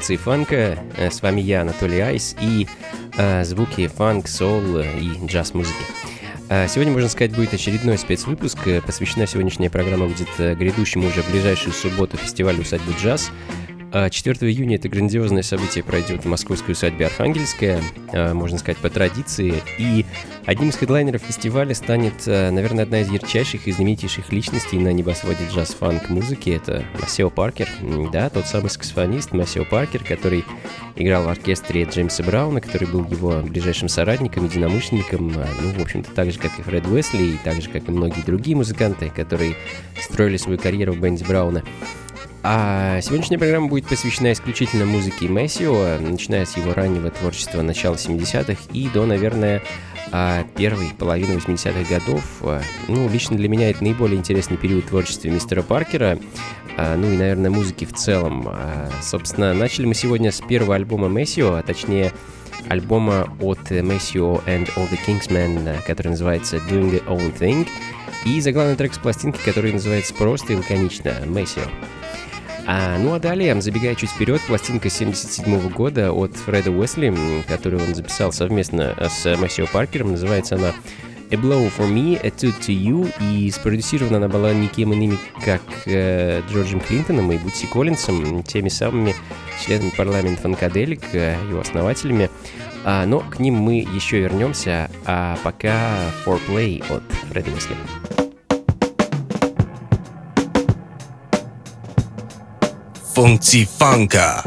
функции фанка. Э, с вами я, Анатолий Айс, и э, звуки фанк, сол и джаз-музыки. Э, сегодня, можно сказать, будет очередной спецвыпуск. Э, посвящена сегодняшняя программа будет грядущему уже в ближайшую субботу фестивалю «Усадьба джаз», 4 а июня это грандиозное событие пройдет в московской усадьбе Архангельская, а, можно сказать, по традиции. И одним из хедлайнеров фестиваля станет, а, наверное, одна из ярчайших и знаменитейших личностей на небосводе джаз-фанк музыки. Это Масео Паркер, да, тот самый саксофонист Масео Паркер, который играл в оркестре Джеймса Брауна, который был его ближайшим соратником, единомышленником, ну, в общем-то, так же, как и Фред Уэсли, и так же, как и многие другие музыканты, которые строили свою карьеру в бенде Брауна. А сегодняшняя программа будет посвящена исключительно музыке Мессио, начиная с его раннего творчества начала 70-х и до, наверное, а, первой половины 80-х годов. А, ну, лично для меня это наиболее интересный период творчества мистера Паркера, а, ну и, наверное, музыки в целом. Собственно, начали мы сегодня с первого альбома Мессио, а точнее альбома от Мессио and All the Kingsmen, который называется Doing the Own Thing, и заглавный трек с пластинки, который называется просто и лаконично Мессио. А, ну а далее, забегая чуть вперед, пластинка 77 года от Фреда Уэсли, которую он записал совместно с Массио Паркером, называется она A Blow for Me, A Toot to You, и спродюсирована она была никем иными, как э, Джорджем Клинтоном и Бутси Коллинсом, теми самыми членами парламента Фанкаделик, э, его основателями. А, но к ним мы еще вернемся, а пока Foreplay от Фреда Уэсли. Funky Funka.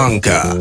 Funka.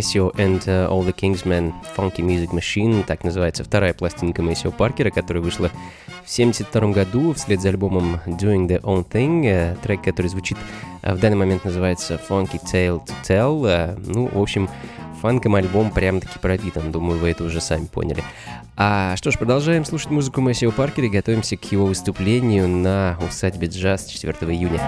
Мэссио and uh, All the Kingsmen Funky Music Machine, так называется вторая пластинка Мэссио Паркера, которая вышла в 1972 году вслед за альбомом Doing the Own Thing. Э, трек, который звучит э, в данный момент называется Funky Tale to Tell. Э, ну, в общем, фанком альбом прям-таки пропитан, думаю, вы это уже сами поняли. А что ж, продолжаем слушать музыку Мэссио Паркера и готовимся к его выступлению на усадьбе джаз 4 июня.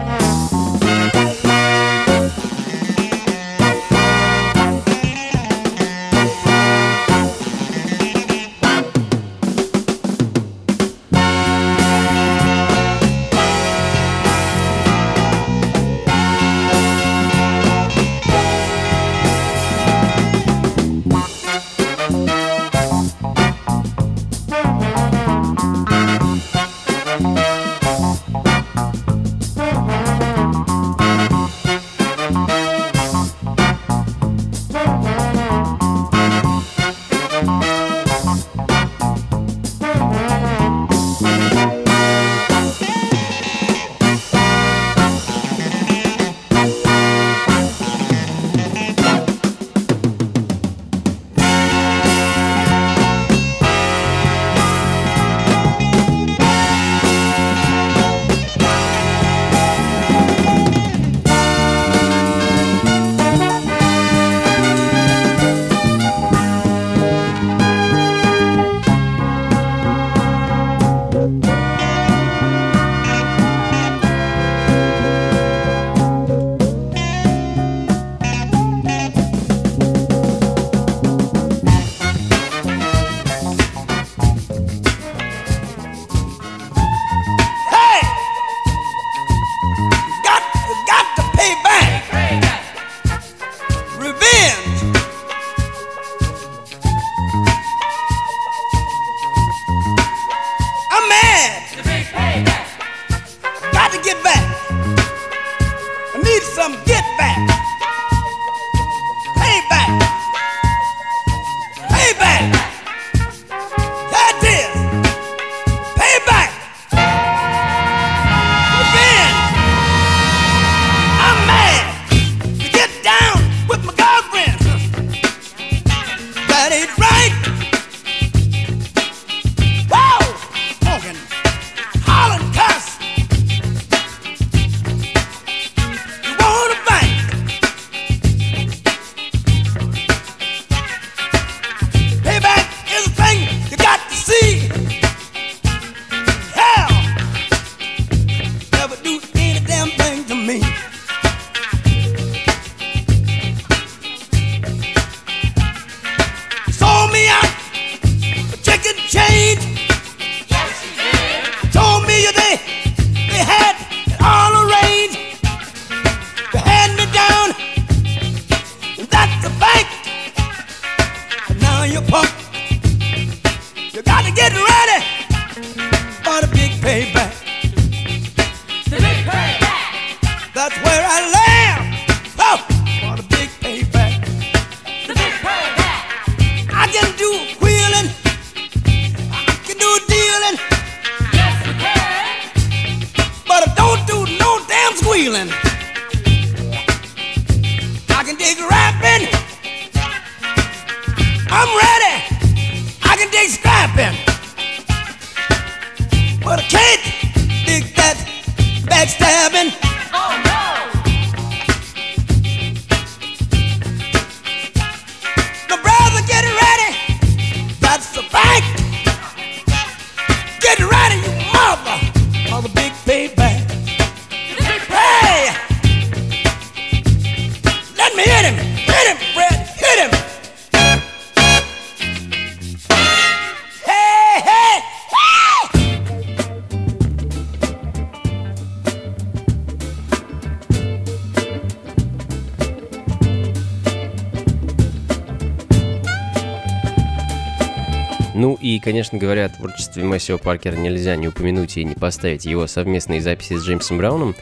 Конечно говоря, о творчестве Мэссио Паркера нельзя не упомянуть и не поставить его совместные записи с Джеймсом Брауном.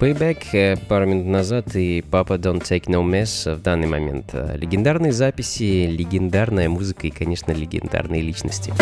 Payback э, пару минут назад и Papa Don't Take No Mess в данный момент. Э, легендарные записи, легендарная музыка и, конечно, легендарные личности.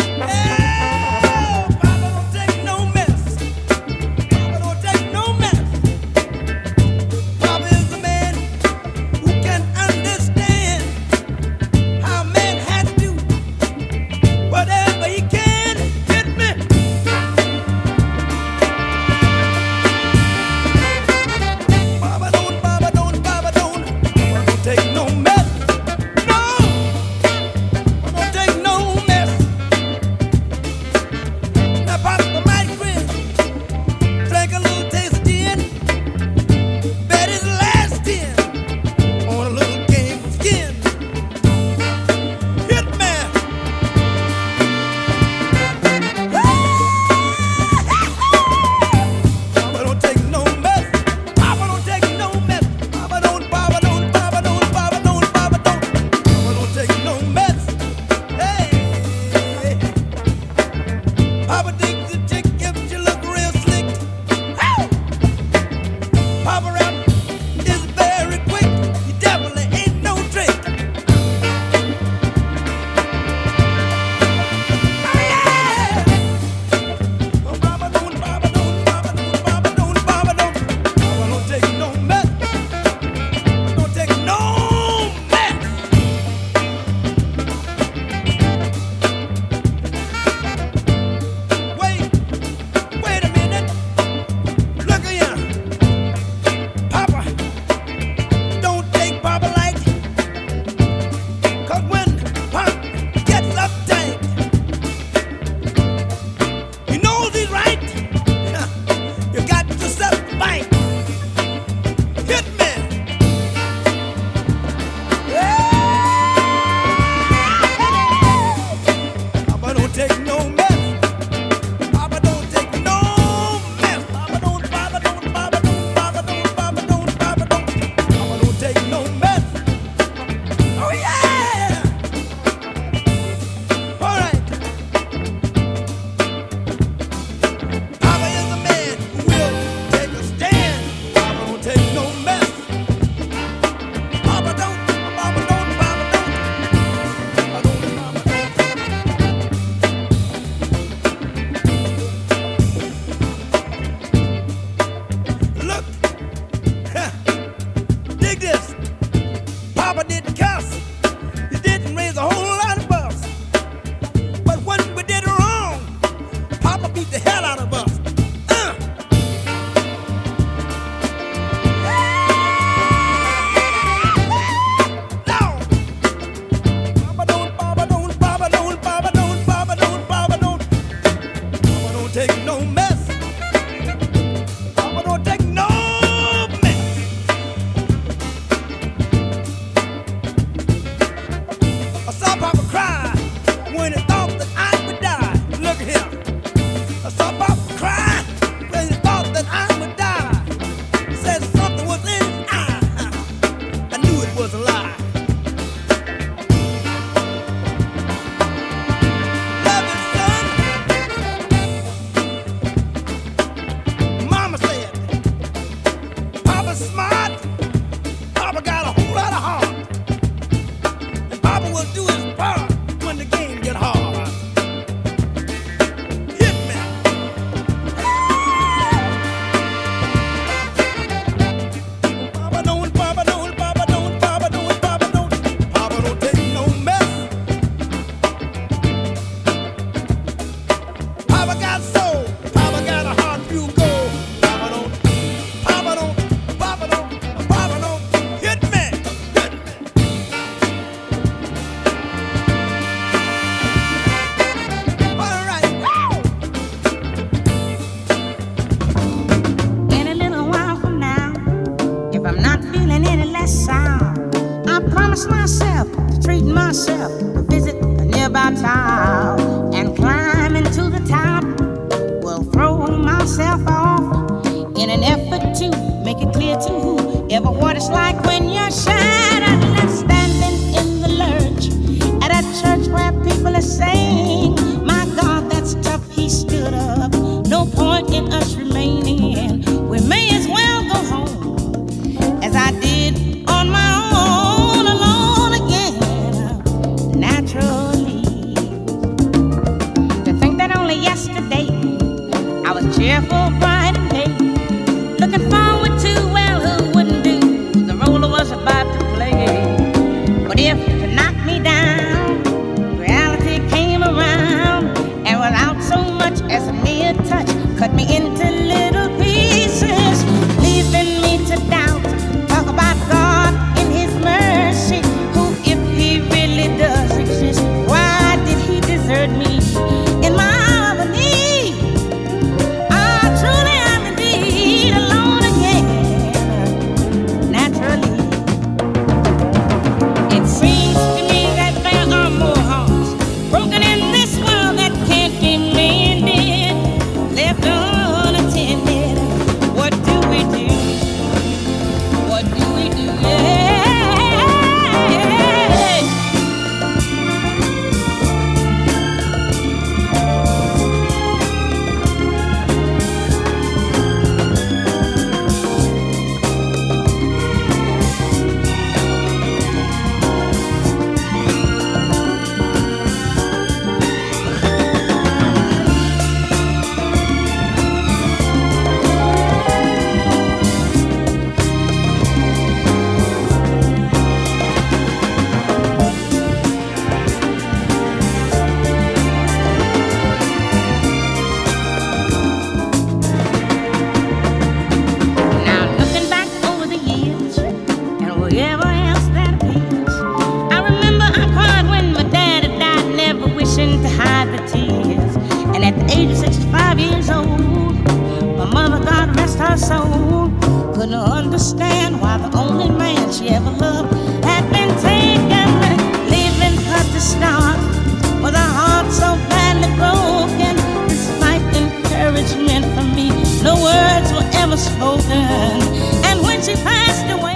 winner.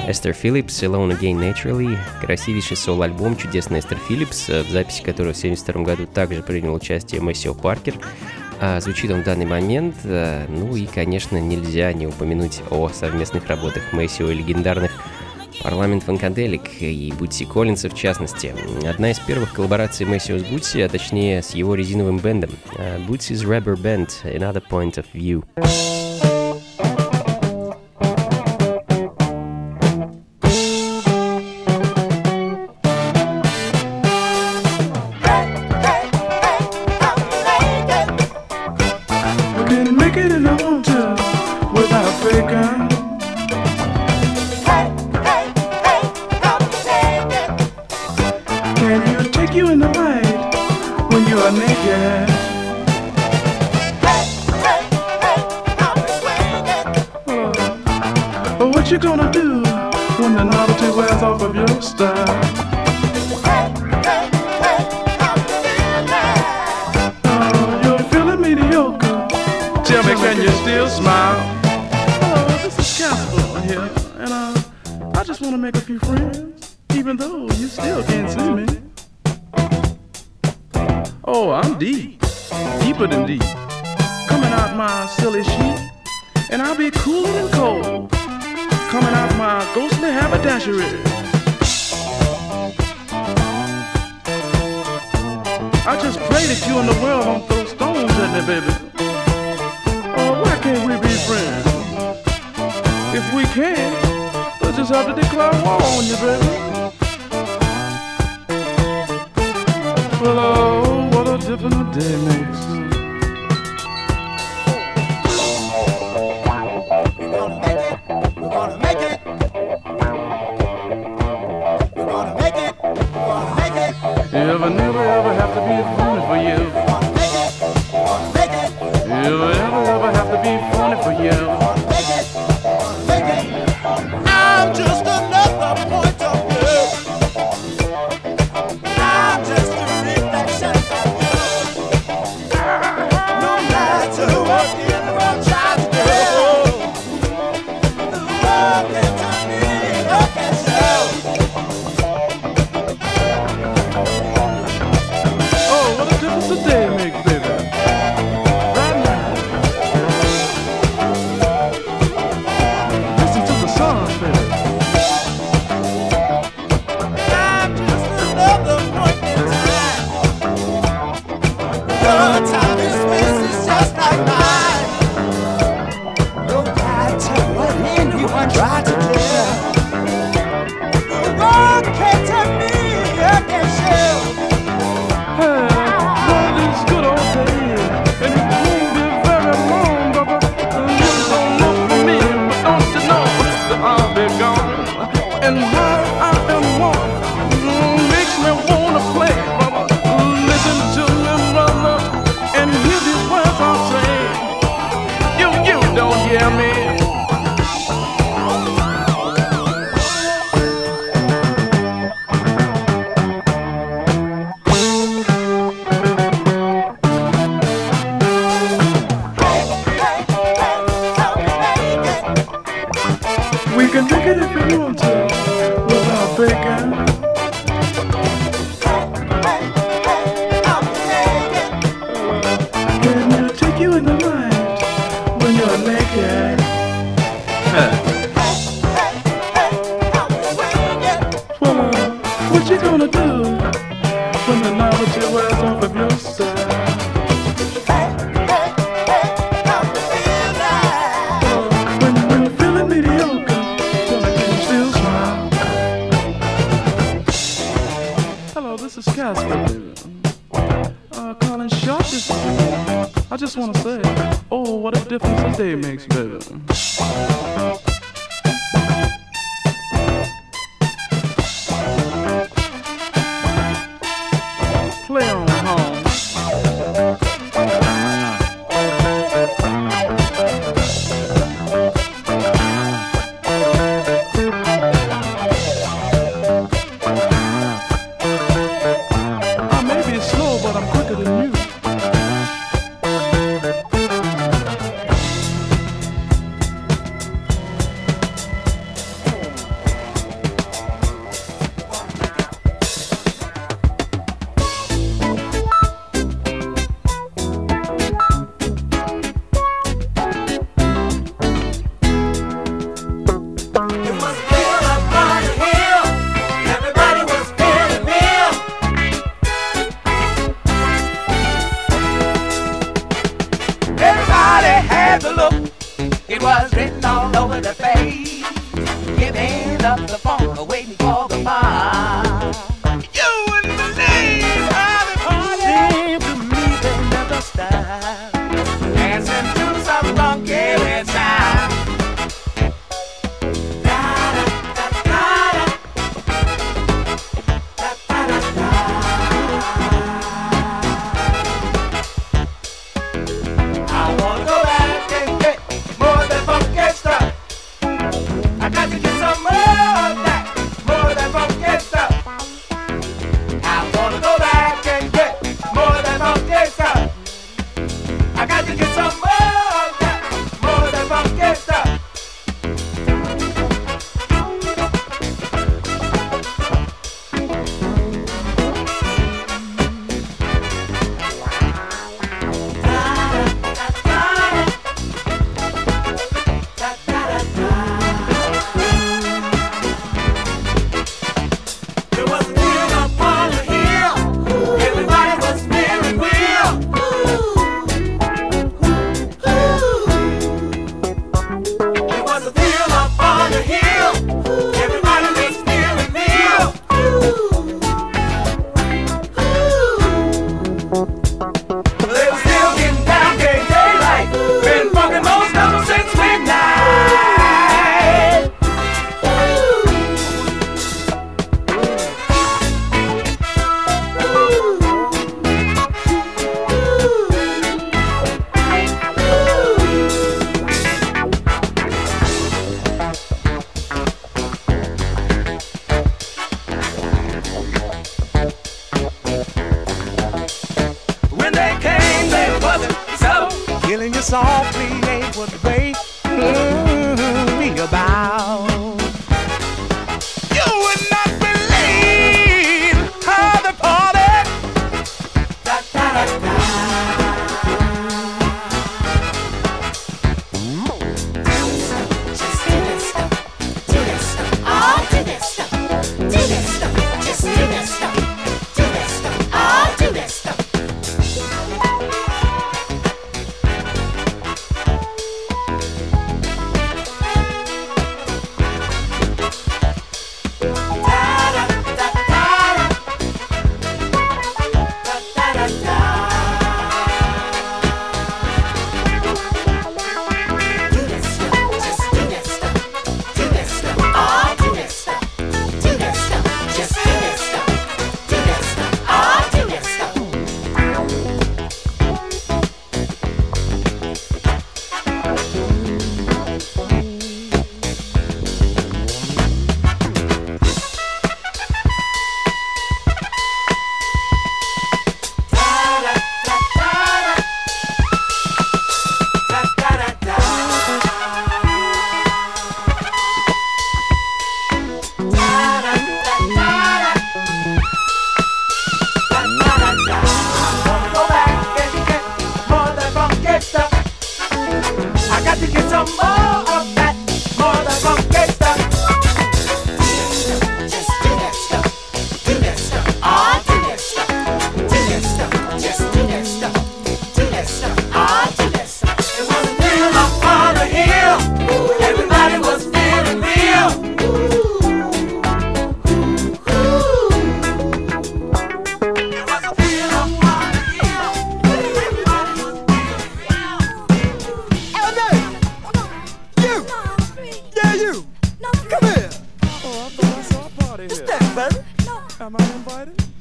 Phillips, Alone Again Naturally, красивейший соло-альбом, чудесный Эстер Филлипс, в записи которого в 1972 году также принял участие Мэссио Паркер. А, звучит он в данный момент, а, ну и, конечно, нельзя не упомянуть о совместных работах Мэссио и легендарных Парламент Фанкаделик и Бутси Коллинса в частности. Одна из первых коллабораций Мэссио с Бутси, а точнее с его резиновым бендом. Bootsie's Rubber Band, Another Point of View. Day makes. time.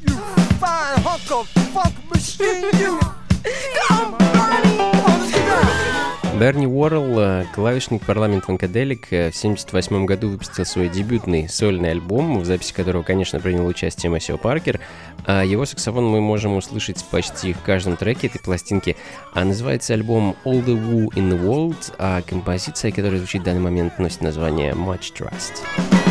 you fine hunk of funk machine, you Берни Уоррелл, э, клавишник парламент Ванкаделик, э, в 1978 году выпустил свой дебютный сольный альбом, в записи которого, конечно, принял участие Массио Паркер. А его саксофон мы можем услышать почти в каждом треке этой пластинки. А называется альбом All the Woo in the World, а композиция, которая звучит в данный момент, носит название Much Trust.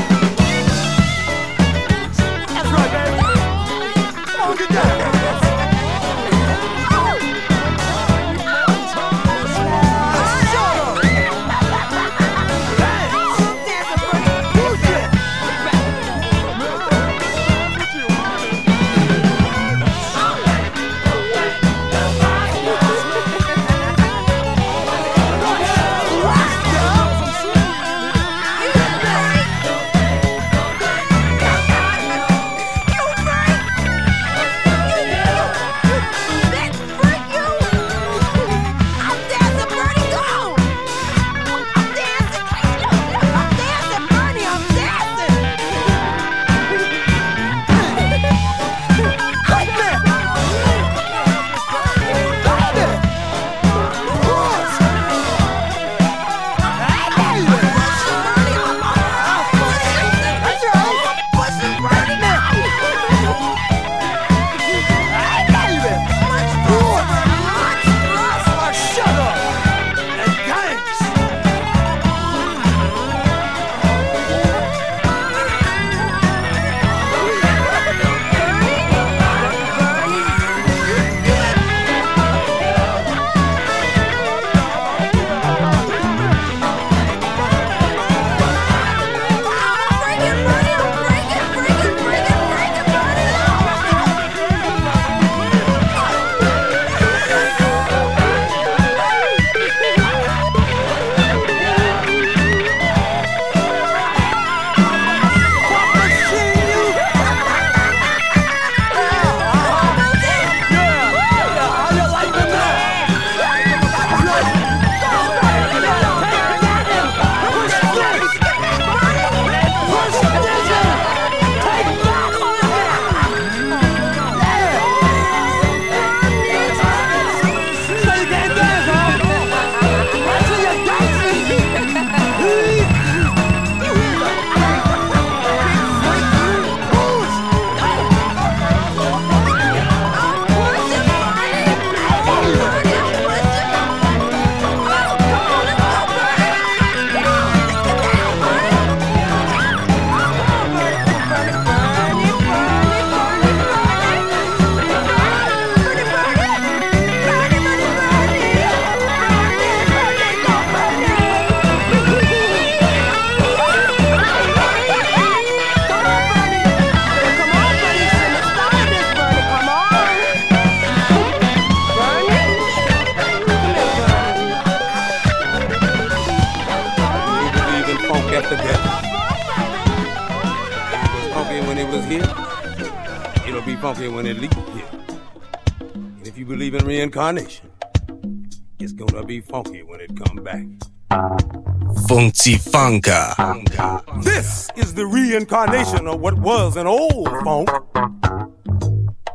Funka. This is the reincarnation of what was an old funk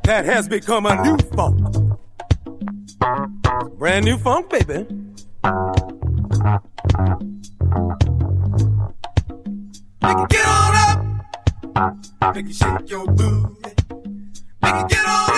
that has become a new funk. Brand new funk, baby. Make it get on up. Make it shake your booty. Make it get on up.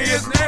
is.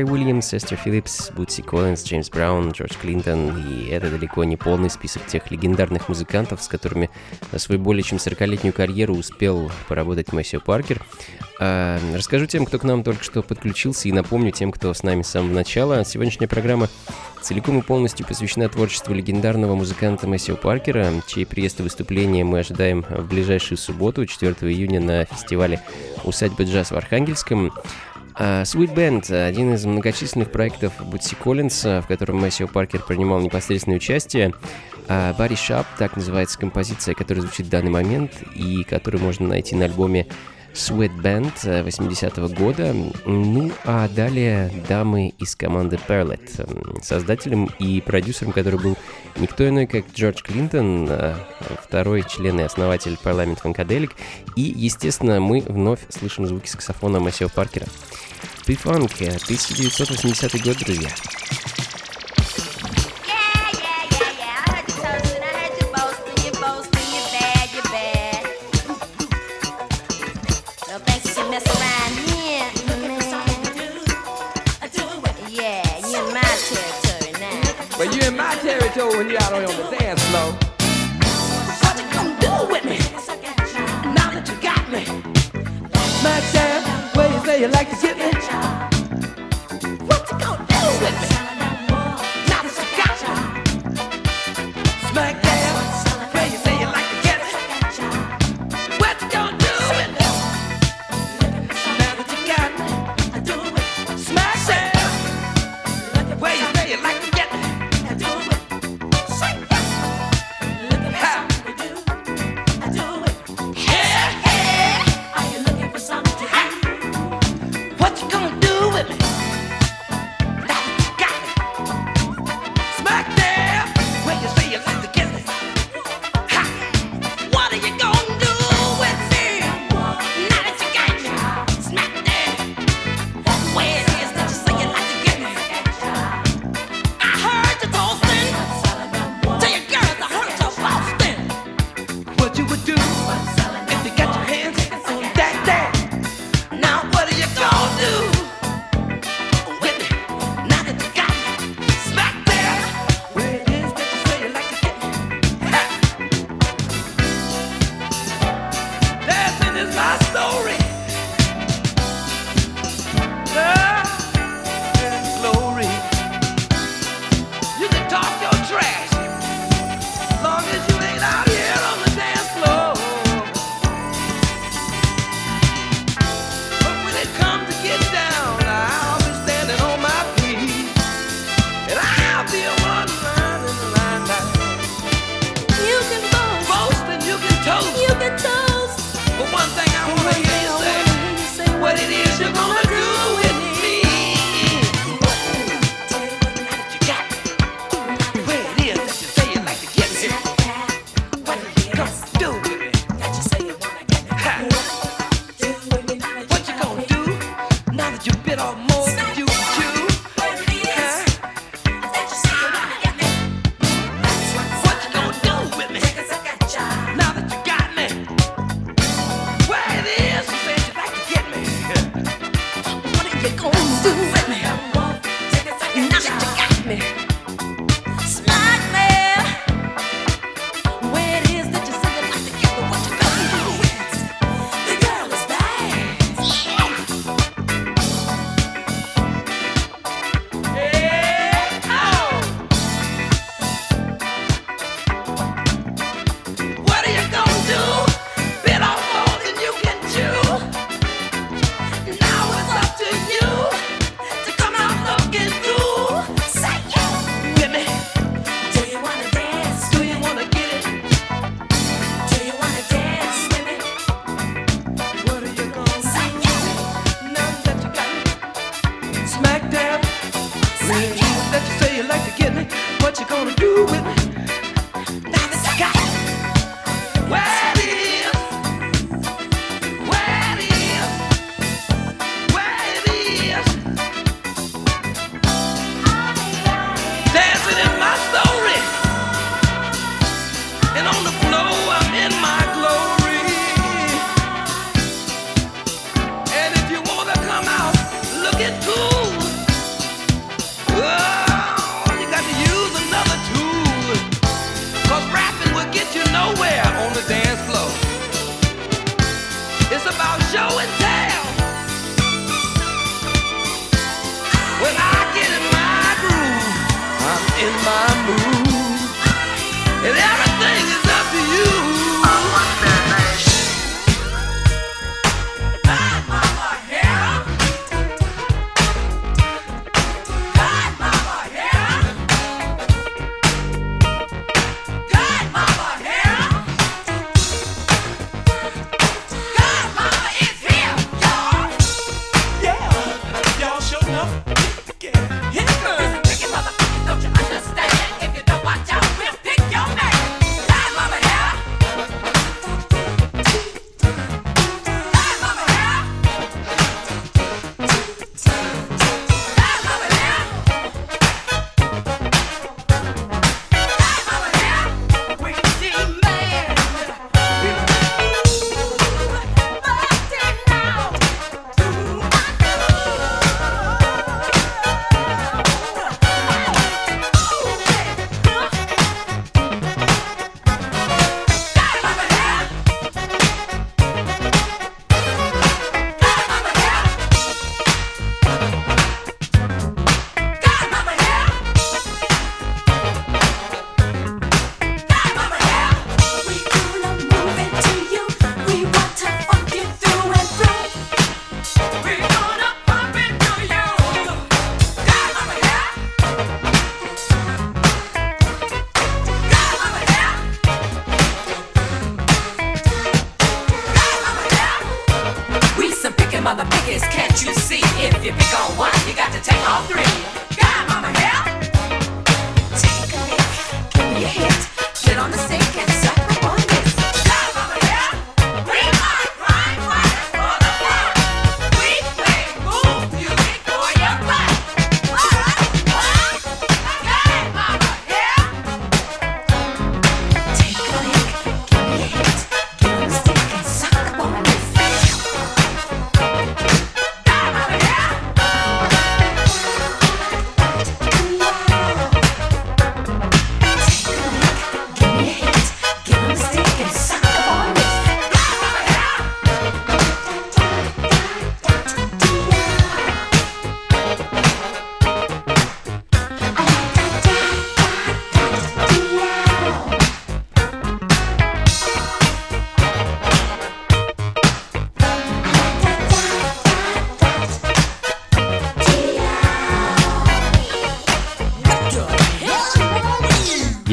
Фарри Уильямс, Эстер Филлипс, Бутси Коллинз, Джеймс Браун, Джордж Клинтон, и это далеко не полный список тех легендарных музыкантов, с которыми на свою более чем 40-летнюю карьеру успел поработать Мэсио Паркер. А, расскажу тем, кто к нам только что подключился, и напомню тем, кто с нами с самого начала. Сегодняшняя программа целиком и полностью посвящена творчеству легендарного музыканта Мэсио Паркера, чей приезд и выступление мы ожидаем в ближайшую субботу, 4 июня, на фестивале «Усадьба джаз» в Архангельском. Э, Sweet Band — один из многочисленных проектов Бутси Коллинса, в котором Мэссио Паркер принимал непосредственное участие. Э, Барри Шап, так называется композиция, которая звучит в данный момент и которую можно найти на альбоме Sweet Band э, 80-го года. Ну, а далее дамы из команды Perlet, эм, создателем и продюсером, который был никто иной, как Джордж Клинтон, э, второй член и основатель парламент Фанкаделик. И, естественно, мы вновь слышим звуки саксофона Массио Паркера. Ты фанк, э, 1980 год, друзья. you like to get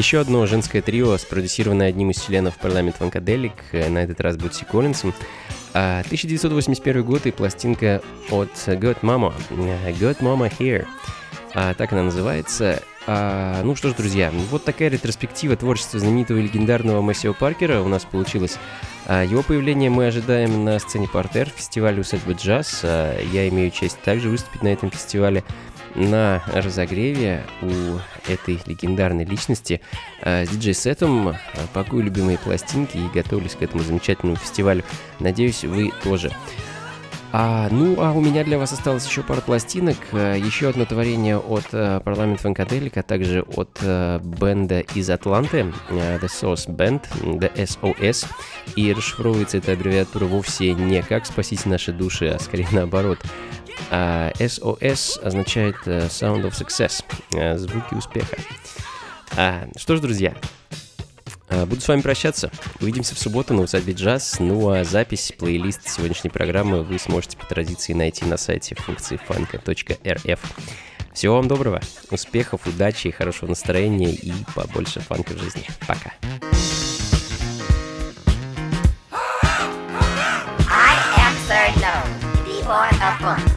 Еще одно женское трио, спродюсированное одним из членов парламента Фанкаделик, э, на этот раз Бутси Коллинсом. А, 1981 год и пластинка от God Mama, э, God Mama Here. А, так она называется. А, ну что ж, друзья, вот такая ретроспектива творчества знаменитого легендарного Массио Паркера у нас получилась. А, его появление мы ожидаем на сцене Портер фестиваля «Усадьба джаз». А, я имею честь также выступить на этом фестивале на разогреве у этой легендарной личности а, с диджей-сетом. А, Пакую любимые пластинки и готовлюсь к этому замечательному фестивалю. Надеюсь, вы тоже. А, ну, а у меня для вас осталось еще пара пластинок. А, Еще одно творение от Парламент Фанкаделик, а также от бенда из Атланты, The Source Band, The SOS. И расшифровывается эта аббревиатура вовсе не как «Спасите наши души», а скорее наоборот. А, SOS означает э, Sound of Success, э, звуки успеха. А, что ж, друзья, Буду с вами прощаться. Увидимся в субботу на усадьбе джаз. Ну а запись, плейлист сегодняшней программы вы сможете по традиции найти на сайте функции фанка.рф. Всего вам доброго, успехов, удачи, хорошего настроения и побольше фанка в жизни. Пока. I am Sir No, the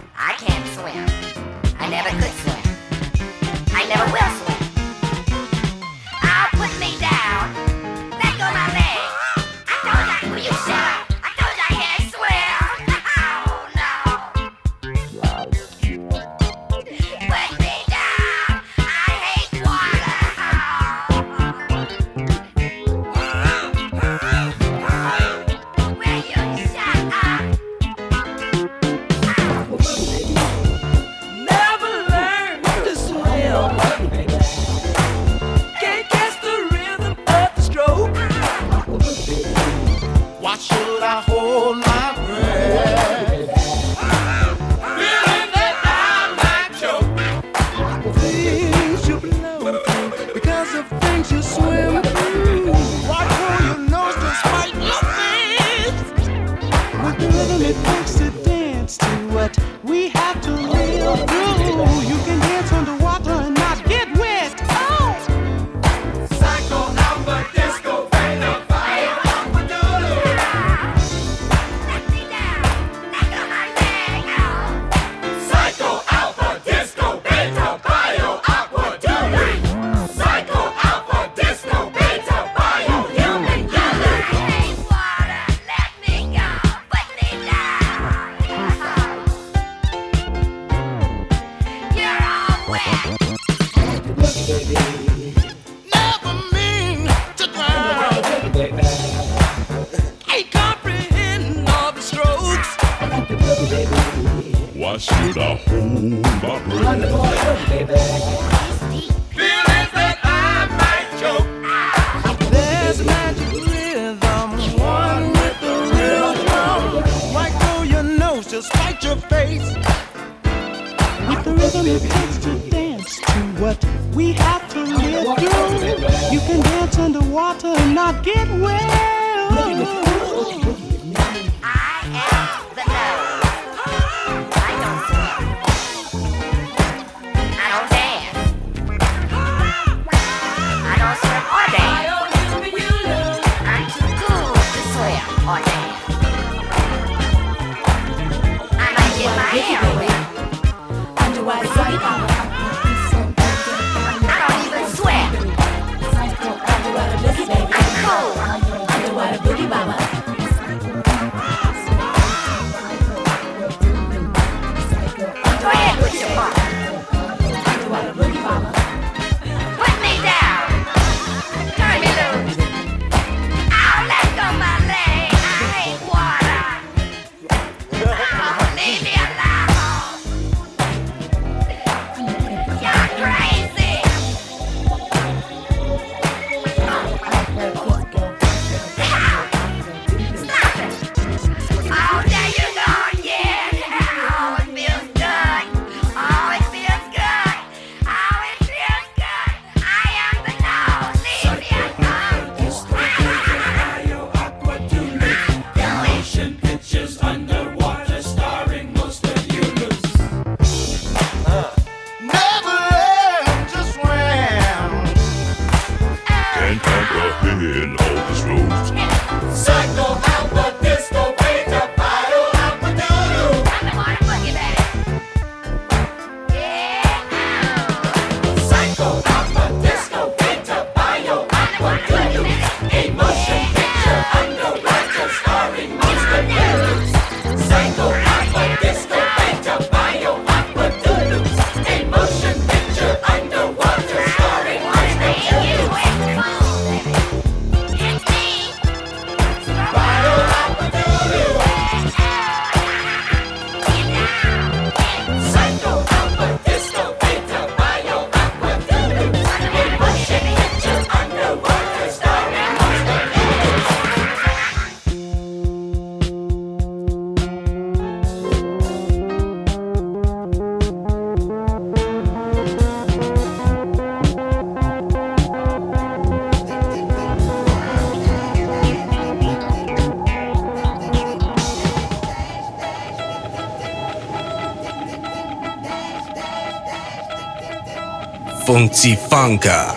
Funky Funka.